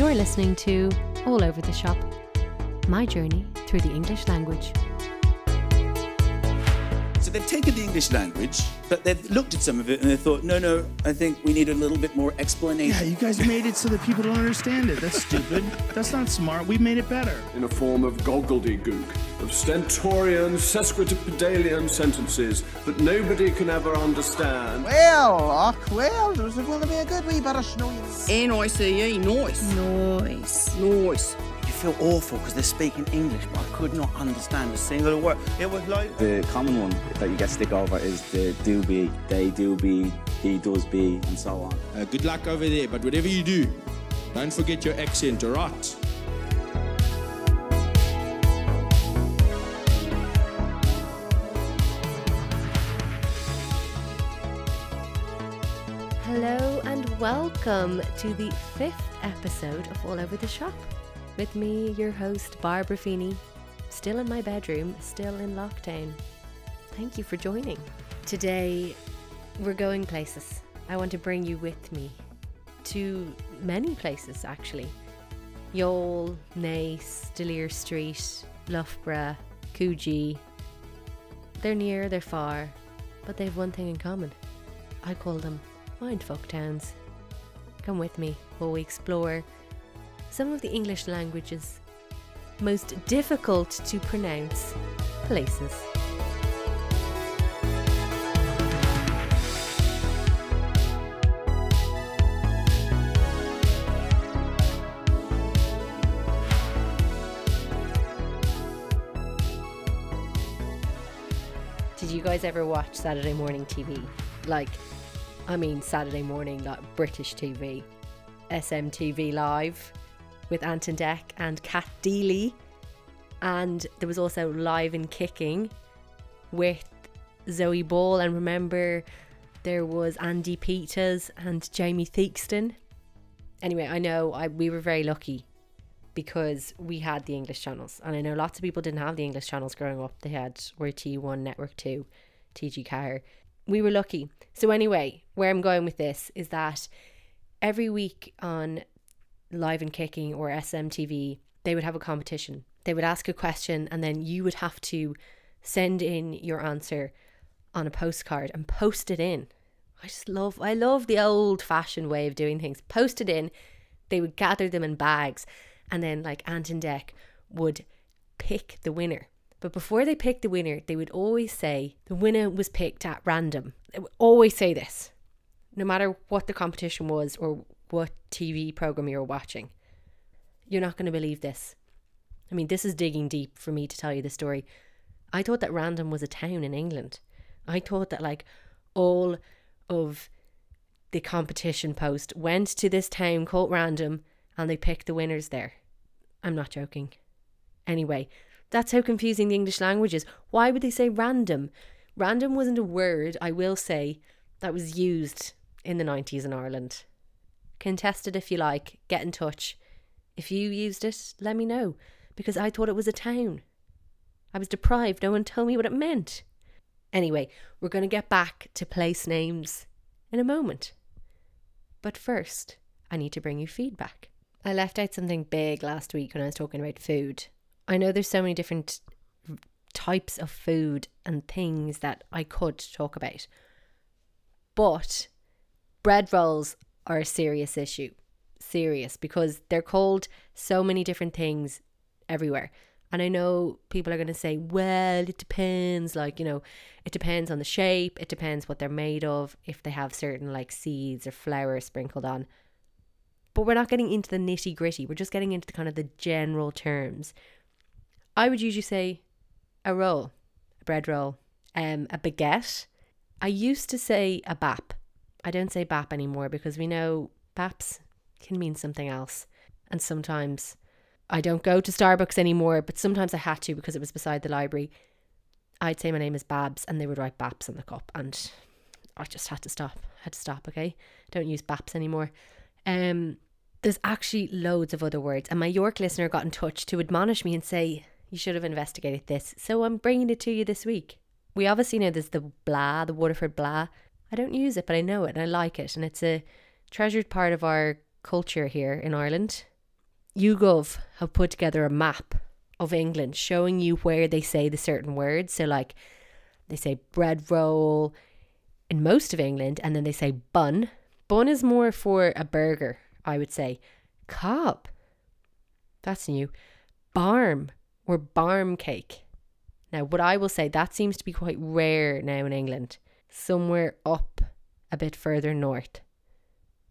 You're listening to All Over the Shop, my journey through the English language. So they've taken the English language, but they've looked at some of it and they thought, no, no, I think we need a little bit more explanation. Yeah, you guys made it so that people don't understand it. That's stupid. That's not smart. We've made it better. in a form of gobbledygook, of stentorian, sesquipedalian sentences that nobody can ever understand. Well, och, well, there's going to be a good wee bit of snow. N-I-C-E, nice. Nice. Nice. You feel awful because they're speaking English, but I could not understand a single word. It was like The common one that you get stick over is the do be, they do be, he does be, and so on. Uh, good luck over there, but whatever you do, don't forget your accent, alright? Welcome to the fifth episode of All Over the Shop. With me, your host, Barbara Feeney, still in my bedroom, still in lockdown. Thank you for joining. Today, we're going places. I want to bring you with me to many places, actually. Youghal, Naas, D'Olier Street, Loughborough, Coogee. They're near, they're far, but they have one thing in common. I call them mindfuck towns. Come with me while we explore some of the English language's most difficult to pronounce places. Did you guys ever watch Saturday morning TV? Like, I mean, Saturday morning, like British TV, SMTV Live with Ant and Dec and Cat Deeley. And there was also Live and Kicking with Zoe Ball. And remember, there was Andy Peters and Jamie Theakston. Anyway, I know I, we were very lucky because we had the English channels. And I know lots of people didn't have the English channels growing up. They had RT1, Network 2, TG Car. We were lucky. So, anyway, where I'm going with this is that every week on Live and Kicking or SMTV, they would have a competition. They would ask a question, and then you would have to send in your answer on a postcard and post it in. I just love, I love the old fashioned way of doing things. Post it in, they would gather them in bags, and then, like Ant and Dec would pick the winner. But before they picked the winner, they would always say the winner was picked at random. They would always say this, no matter what the competition was or what TV program you were watching. You're not going to believe this. I mean, this is digging deep for me to tell you the story. I thought that random was a town in England. I thought that like all of the competition post went to this town called Random and they picked the winners there. I'm not joking. Anyway, that's how confusing the English language is. Why would they say random? Random wasn't a word, I will say, that was used in the 90s in Ireland. Contest it if you like, get in touch. If you used it, let me know, because I thought it was a town. I was deprived, no one told me what it meant. Anyway, we're going to get back to place names in a moment. But first, I need to bring you feedback. I left out something big last week when I was talking about food. I know there's so many different types of food and things that I could talk about. But bread rolls are a serious issue. Serious because they're called so many different things everywhere. And I know people are going to say, well, it depends. Like, you know, it depends on the shape, it depends what they're made of, if they have certain like seeds or flour sprinkled on. But we're not getting into the nitty gritty. We're just getting into the kind of the general terms. I would usually say a roll, a bread roll, um, a baguette. I used to say a bap. I don't say bap anymore because we know baps can mean something else. And sometimes I don't go to Starbucks anymore, but sometimes I had to because it was beside the library. I'd say my name is Babs and they would write Baps on the cup and I just had to stop. I had to stop, okay? Don't use Baps anymore. Um there's actually loads of other words and my York listener got in touch to admonish me and say you should have investigated this. So I'm bringing it to you this week. We obviously know there's the blaa, the Waterford blaa. I don't use it, but I know it and I like it and it's a treasured part of our culture here in Ireland. YouGov have put together a map of England showing you where they say the certain words. So, like, they say bread roll in most of England, and then they say bun. Bun is more for a burger, I would say. Cob, that's new. Barm or barm cake. Now, what I will say, that seems to be quite rare now in England, somewhere up a bit further north.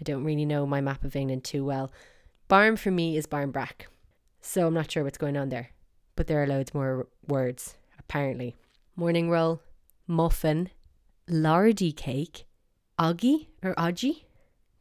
I don't really know my map of England too well. Barm for me is Barmbrack, so I'm not sure what's going on there. But there are loads more words, apparently. Morning roll, muffin, lardy cake, oggy or oggy,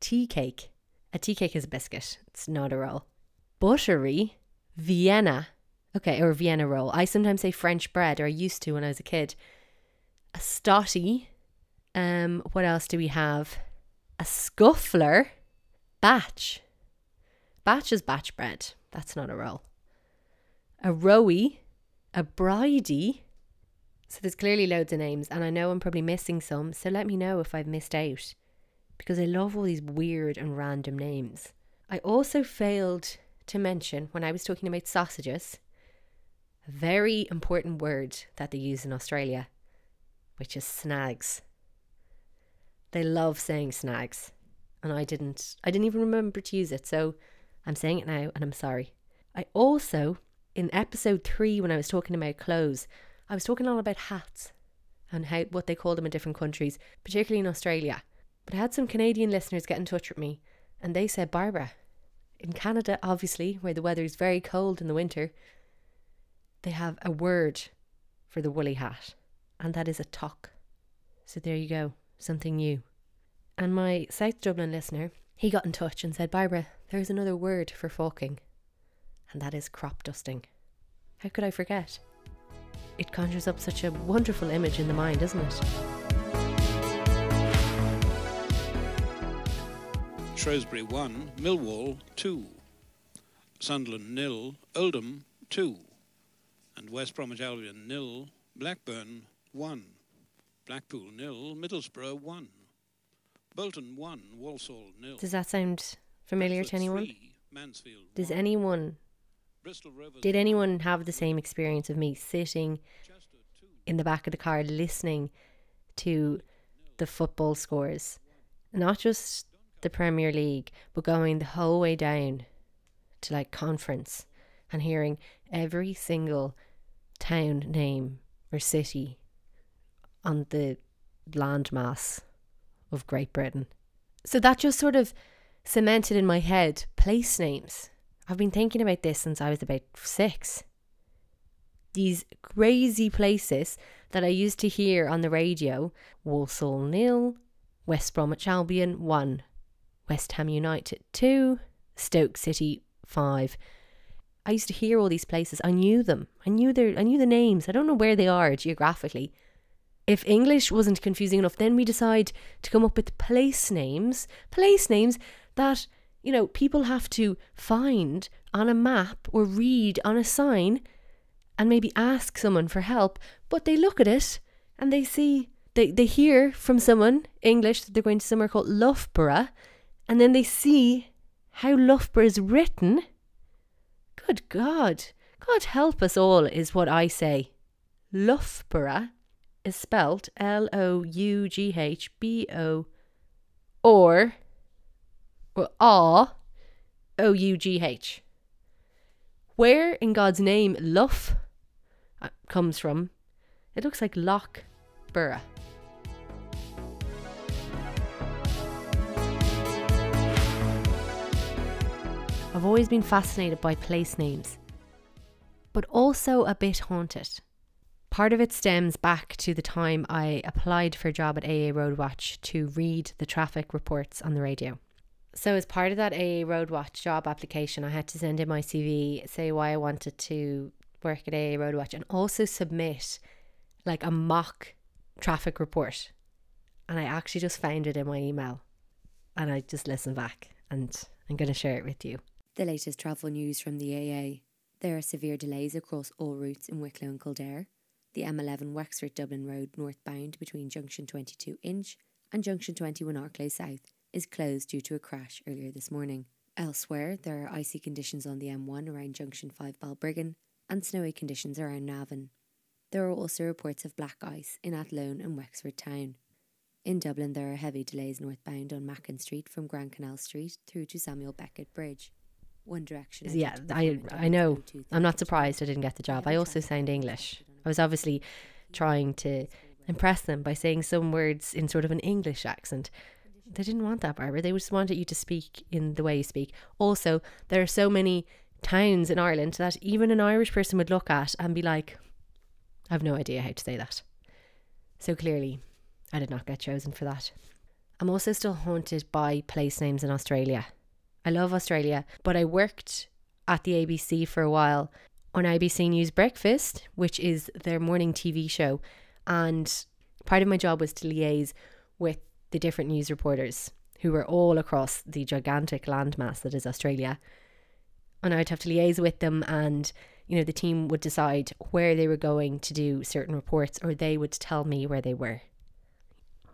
tea cake. A tea cake is a biscuit, it's not a roll. Buttery, Vienna, okay, or Vienna roll. I sometimes say French bread, or I used to when I was a kid. A stotty, um, what else do we have? A scuffler, batch. Batch is batch bread. That's not a roll. A rowie, a bridey. So there's clearly loads of names, and I know I'm probably missing some. So let me know if I've missed out, because I love all these weird and random names. I also failed to mention when I was talking about sausages very important word that they use in Australia, which is snags. They love saying snags, and I didn't I didn't even remember to use it, so I'm saying it now and I'm sorry. I also in episode 3 when I was talking about clothes, I was talking all about hats and how what they call them in different countries, particularly in Australia. But I had some Canadian listeners get in touch with me and they said, Barbara, in Canada, obviously, where the weather is very cold in the winter, they have a word for the woolly hat, and that is a toque. So there you go, something new. And my South Dublin listener, he got in touch and said, Barbara, there's another word for falking, and that is crop dusting. How could I forget? It conjures up such a wonderful image in the mind, doesn't it? Shrewsbury 1, Millwall 2, Sunderland nil, Oldham 2, and West Bromwich Albion nil, Blackburn 1, Blackpool nil, Middlesbrough 1, Bolton 1, Walsall nil. Does that sound familiar to anyone? Three, Mansfield Does 1, anyone did anyone have the same experience of me sitting in the back of the car listening to the football scores? Not just the Premier League, but going the whole way down to like conference and hearing every single town name or city on the landmass of Great Britain. So that just sort of cemented in my head place names. I've been thinking about this since I was about six. These crazy places that I used to hear on the radio Walsall nil, West Bromwich Albion 1, West Ham United 2, Stoke City 5. I used to hear all these places. I knew them. I knew their I knew the names. I don't know where they are geographically. If English wasn't confusing enough, then we decide to come up with place names, place names that, you know, people have to find on a map or read on a sign and maybe ask someone for help, but they look at it and they see they, they hear from someone English that they're going to somewhere called Loughborough and then they see how Loughborough is written. Good God. God help us all, is what I say. Loughborough is spelt L O U G H B O or or A O U G H. Where in God's name Lough uh, comes from, it looks like Loch. I've always been fascinated by place names, but also a bit haunted. Part of it stems back to the time I applied for a job at AA Roadwatch to read the traffic reports on the radio. So, as part of that AA Roadwatch job application, I had to send in my CV, say why I wanted to work at AA Roadwatch, and also submit like a mock traffic report. And I actually just found it in my email and I just listened back and I'm going to share it with you. The latest travel news from the AA. There are severe delays across all routes in Wicklow and Kildare. The M11 Wexford Dublin Road northbound between Junction 22 Inch and Junction 21 Arklow South is closed due to a crash earlier this morning. Elsewhere, there are icy conditions on the M1 around Junction 5 Balbriggan and snowy conditions around Navan. There are also reports of black ice in Athlone and Wexford Town. In Dublin, there are heavy delays northbound on Macken Street from Grand Canal Street through to Samuel Beckett Bridge. One direction. Yeah, I I know. I'm not surprised I didn't get the job. I also sound English. I was obviously trying to impress them by saying some words in sort of an English accent. They didn't want that, Barbara. They just wanted you to speak in the way you speak. Also, there are so many towns in Ireland that even an Irish person would look at and be like, I have no idea how to say that. So clearly, I did not get chosen for that. I'm also still haunted by place names in Australia. I love Australia, but I worked at the ABC for a while on ABC News Breakfast, which is their morning TV show. And part of my job was to liaise with the different news reporters who were all across the gigantic landmass that is Australia. And I'd have to liaise with them, and you know, the team would decide where they were going to do certain reports, or they would tell me where they were.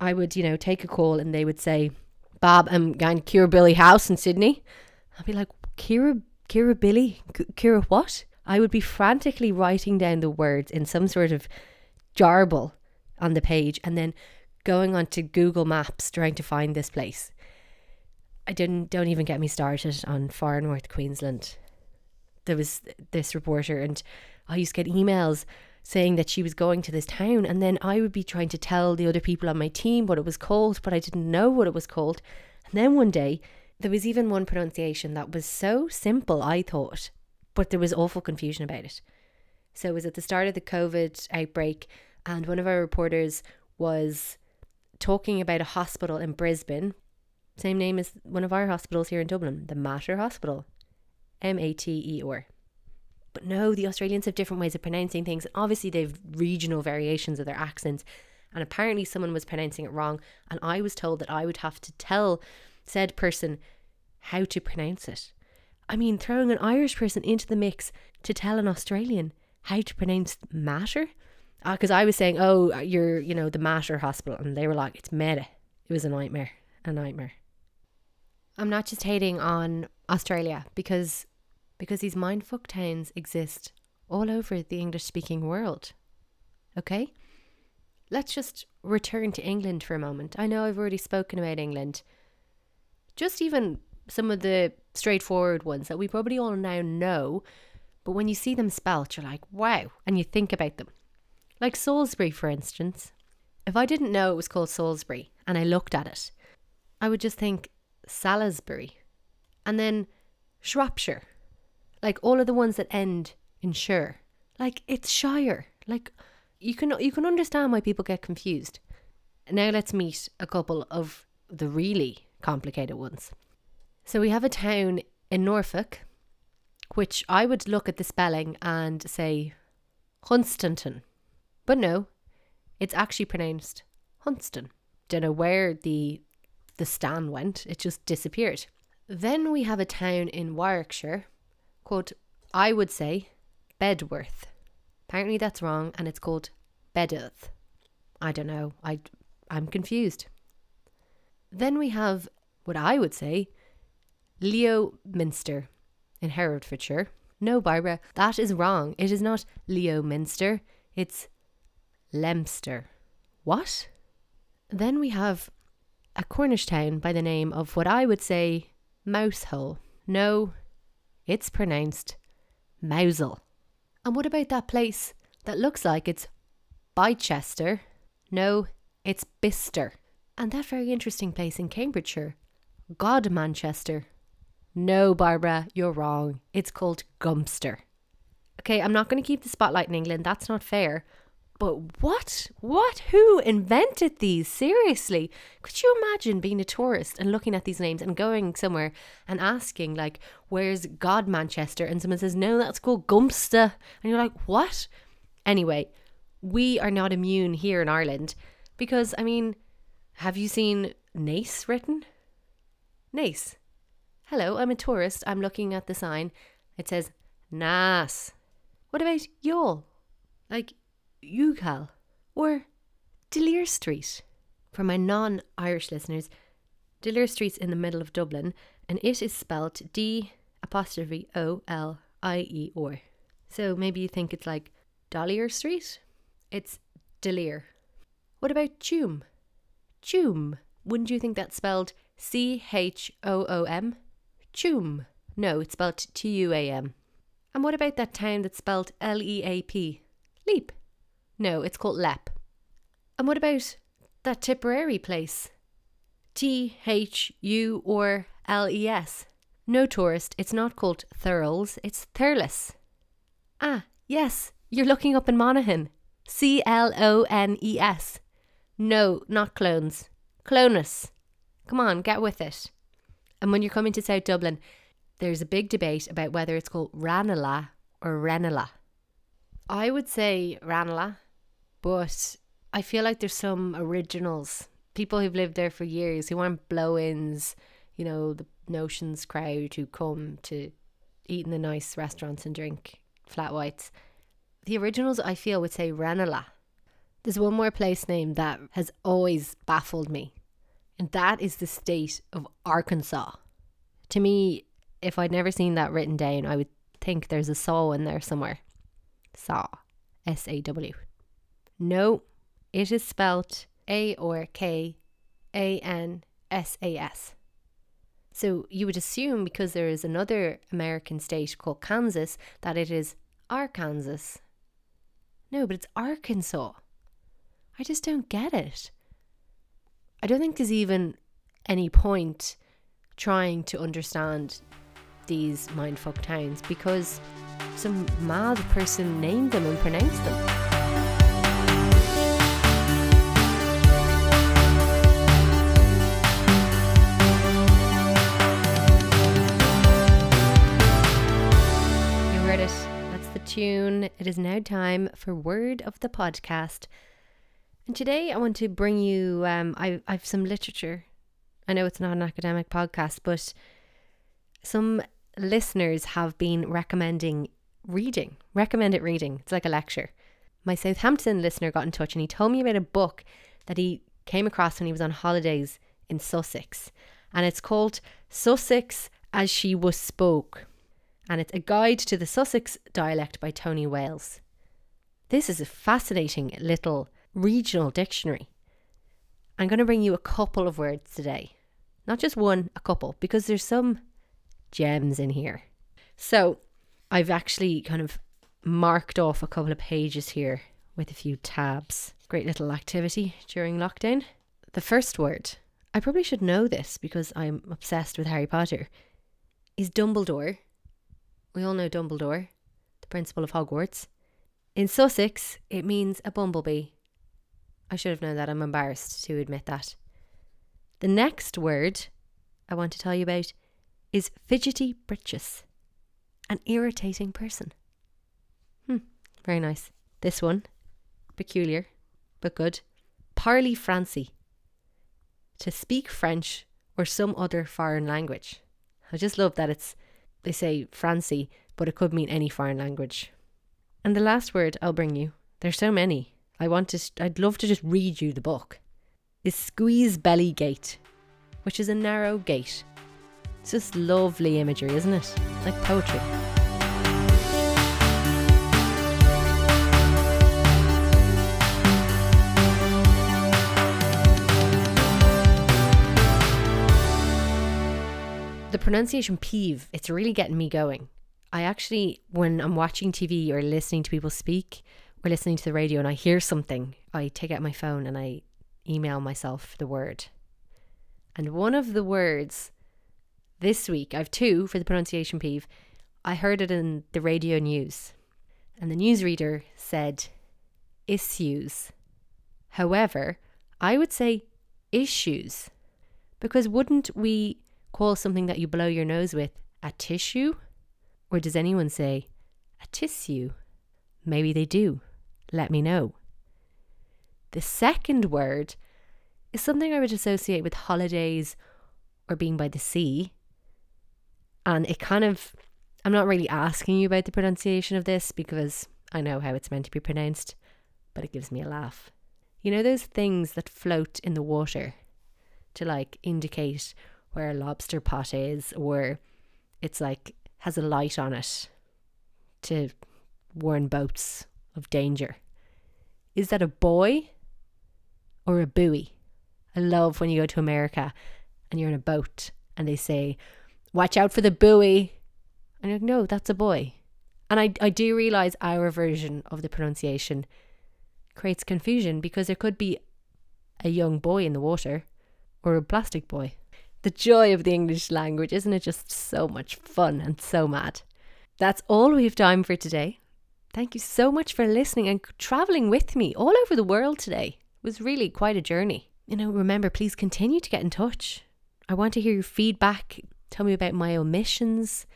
I would, you know, take a call and they would say, Bob, I'm going to Kirribilli House in Sydney. I'd be like, Kira, Kira Billy? Kira what? I would be frantically writing down the words in some sort of jarble on the page and then going onto Google Maps trying to find this place. I didn't, don't even get me started on far north Queensland. There was this reporter and I used to get emails saying that she was going to this town and then I would be trying to tell the other people on my team what it was called, but I didn't know what it was called. And then one day there was even one pronunciation that was so simple, I thought, but there was awful confusion about it. So it was at the start of the COVID outbreak, and one of our reporters was talking about a hospital in Brisbane, same name as one of our hospitals here in Dublin, the Mater Hospital, M A T E R. But no, the Australians have different ways of pronouncing things. Obviously, they've regional variations of their accents. And apparently, someone was pronouncing it wrong. And I was told that I would have to tell said person how to pronounce it. I mean, throwing an Irish person into the mix to tell an Australian how to pronounce matter? Uh, because I was saying, oh, uh, you're, you know, the Mater Hospital. And they were like, it's meta. It was a nightmare. A nightmare. I'm not just hating on Australia because because these mindfuck towns exist all over the English speaking world. Okay? Let's just return to England for a moment. I know I've already spoken about England. Just even some of the straightforward ones that we probably all now know, but when you see them spelt, you're like, wow, and you think about them. Like Salisbury, for instance. If I didn't know it was called Salisbury and I looked at it, I would just think Salisbury. And then Shropshire like all of the ones that end in shire like it's shire. Like you can you can understand why people get confused. Now let's meet a couple of the really complicated ones. So we have a town in norfolk which i would look at the spelling and say hunstanton. But no it's actually pronounced hunston. Don't know where the the stan went. It just disappeared. Then we have a town in warwickshire called, I would say, Bedworth. Apparently that's wrong and it's called Bedworth. I don't know. I, I'm confused. Then we have what I would say Leo Minster in Herefordshire. No, Barbara, that is wrong. It is not Leo Minster, it's Lemster. What? Then we have a Cornish town by the name of what I would say Mousehole. No, it's pronounced Mousel. And what about that place that looks like it's Bychester? No, it's Bister. And that very interesting place in Cambridgeshire, God Manchester. No, Barbara, you're wrong. It's called Gumster. Okay, I'm not going to keep the spotlight in England. That's not fair. But what? What? Who invented these? Seriously? Could you imagine being a tourist and looking at these names and going somewhere and asking, like, where's God Manchester? And someone says, no, that's called Gumsta. And you're like, what? Anyway, we are not immune here in Ireland because, I mean, have you seen Naas written? Nace. Hello, I'm a tourist. I'm looking at the sign. It says Nas. What about y'all? Like, Youghal or Delir Street. For my non Irish listeners, D'Olier Street's in the middle of Dublin. and it is spelt D apostrophe O L I E R. So maybe you think it's like Dollier Street? It's Delir. What about Choom? Choom. Wouldn't you think that's spelled C H O O M? Choom. No, it's spelled T U A M. And what about that town that's spelled L E A P? Leap. No, it's called Lep. And what about that Tipperary place? T H U or L E S. No tourist, it's not called Thurles, it's Thurles. Ah, yes, you're looking up in Monaghan. C L O N E S. No, not clones. Clonus. Come on, get with it. And when you're coming to South Dublin, there's a big debate about whether it's called Ranelagh or Renala. I would say Ranelagh, but I feel like there's some originals, people who've lived there for years who aren't blow ins, you know, the notions crowd who come to eat in the nice restaurants and drink flat whites. The originals, I feel, would say Ranelagh. There's one more place name that has always baffled me, and that is the state of Arkansas. To me, if I'd never seen that written down, I would think there's a saw in there somewhere. Saw. S A W. No, it is spelt A or K A N S A S. So you would assume because there is another American state called Kansas that it is Arkansas. No, but it's Arkansas. I just don't get it. I don't think there's even any point trying to understand these mindfuck towns because some mad person named them and pronounced them. It is now time for Word of the Podcast. And today I want to bring you, um, I, I have some literature. I know it's not an academic podcast, but some listeners have been recommending reading, recommended reading. It's like a lecture. My Southampton listener got in touch and he told me about a book that he came across when he was on holidays in Sussex. And it's called Sussex as She Was Spoke. And it's a guide to the Sussex dialect by Tony Wales. This is a fascinating little regional dictionary. I'm going to bring you a couple of words today. Not just one, a couple, because there's some gems in here. So I've actually kind of marked off a couple of pages here with a few tabs. Great little activity during lockdown. The first word, I probably should know this because I'm obsessed with Harry Potter, is Dumbledore. We all know Dumbledore, the principal of Hogwarts. In Sussex, it means a bumblebee. I should have known that. I'm embarrassed to admit that. The next word I want to tell you about is fidgety britches, an irritating person. Hmm, very nice. This one, peculiar, but good. Parley Francie, to speak French or some other foreign language. I just love that it's, they say Francie, but it could mean any foreign language. And the last word I'll bring you, there's so many. I want to, I'd love to just read you the book, is Squeeze Belly Gate, which is a narrow gate it's just lovely imagery, isn't it? Like poetry. The pronunciation peeve, it's really getting me going. I actually, when I'm watching TV or listening to people speak or listening to the radio and I hear something, I take out my phone and I email myself the word. And one of the words this week, I've two for the pronunciation peeve. I heard it in the radio news, and the newsreader said issues. However, I would say issues because wouldn't we call something that you blow your nose with a tissue? Or does anyone say a tissue? Maybe they do. Let me know. The second word is something I would associate with holidays or being by the sea. And it kind of, I'm not really asking you about the pronunciation of this because I know how it's meant to be pronounced, but it gives me a laugh. You know, those things that float in the water to like indicate where a lobster pot is, or it's like has a light on it to warn boats of danger. Is that a buoy or a buoy? I love when you go to America and you're in a boat and they say, Watch out for the buoy. And you're like, No, that's a buoy. And I, I do realize our version of the pronunciation creates confusion because there could be a young boy in the water or a plastic boy. The joy of the English language, isn't it just so much fun and so mad? That's all we have time for today. Thank you so much for listening and traveling with me all over the world today. It was really quite a journey. You know, remember, please continue to get in touch. I want to hear your feedback. Tell me about my omissions.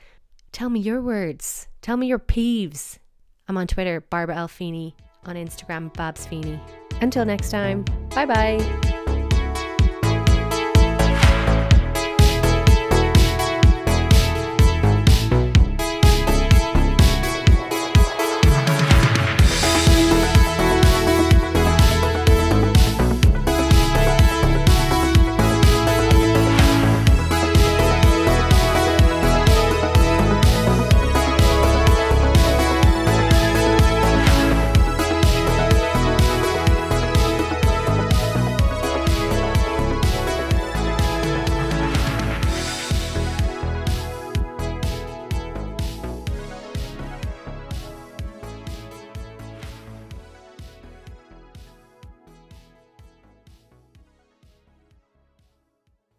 Tell me your words. Tell me your peeves. I'm on Twitter, Barbara Alfini, on Instagram, Babs Feeney. Until next time, bye bye.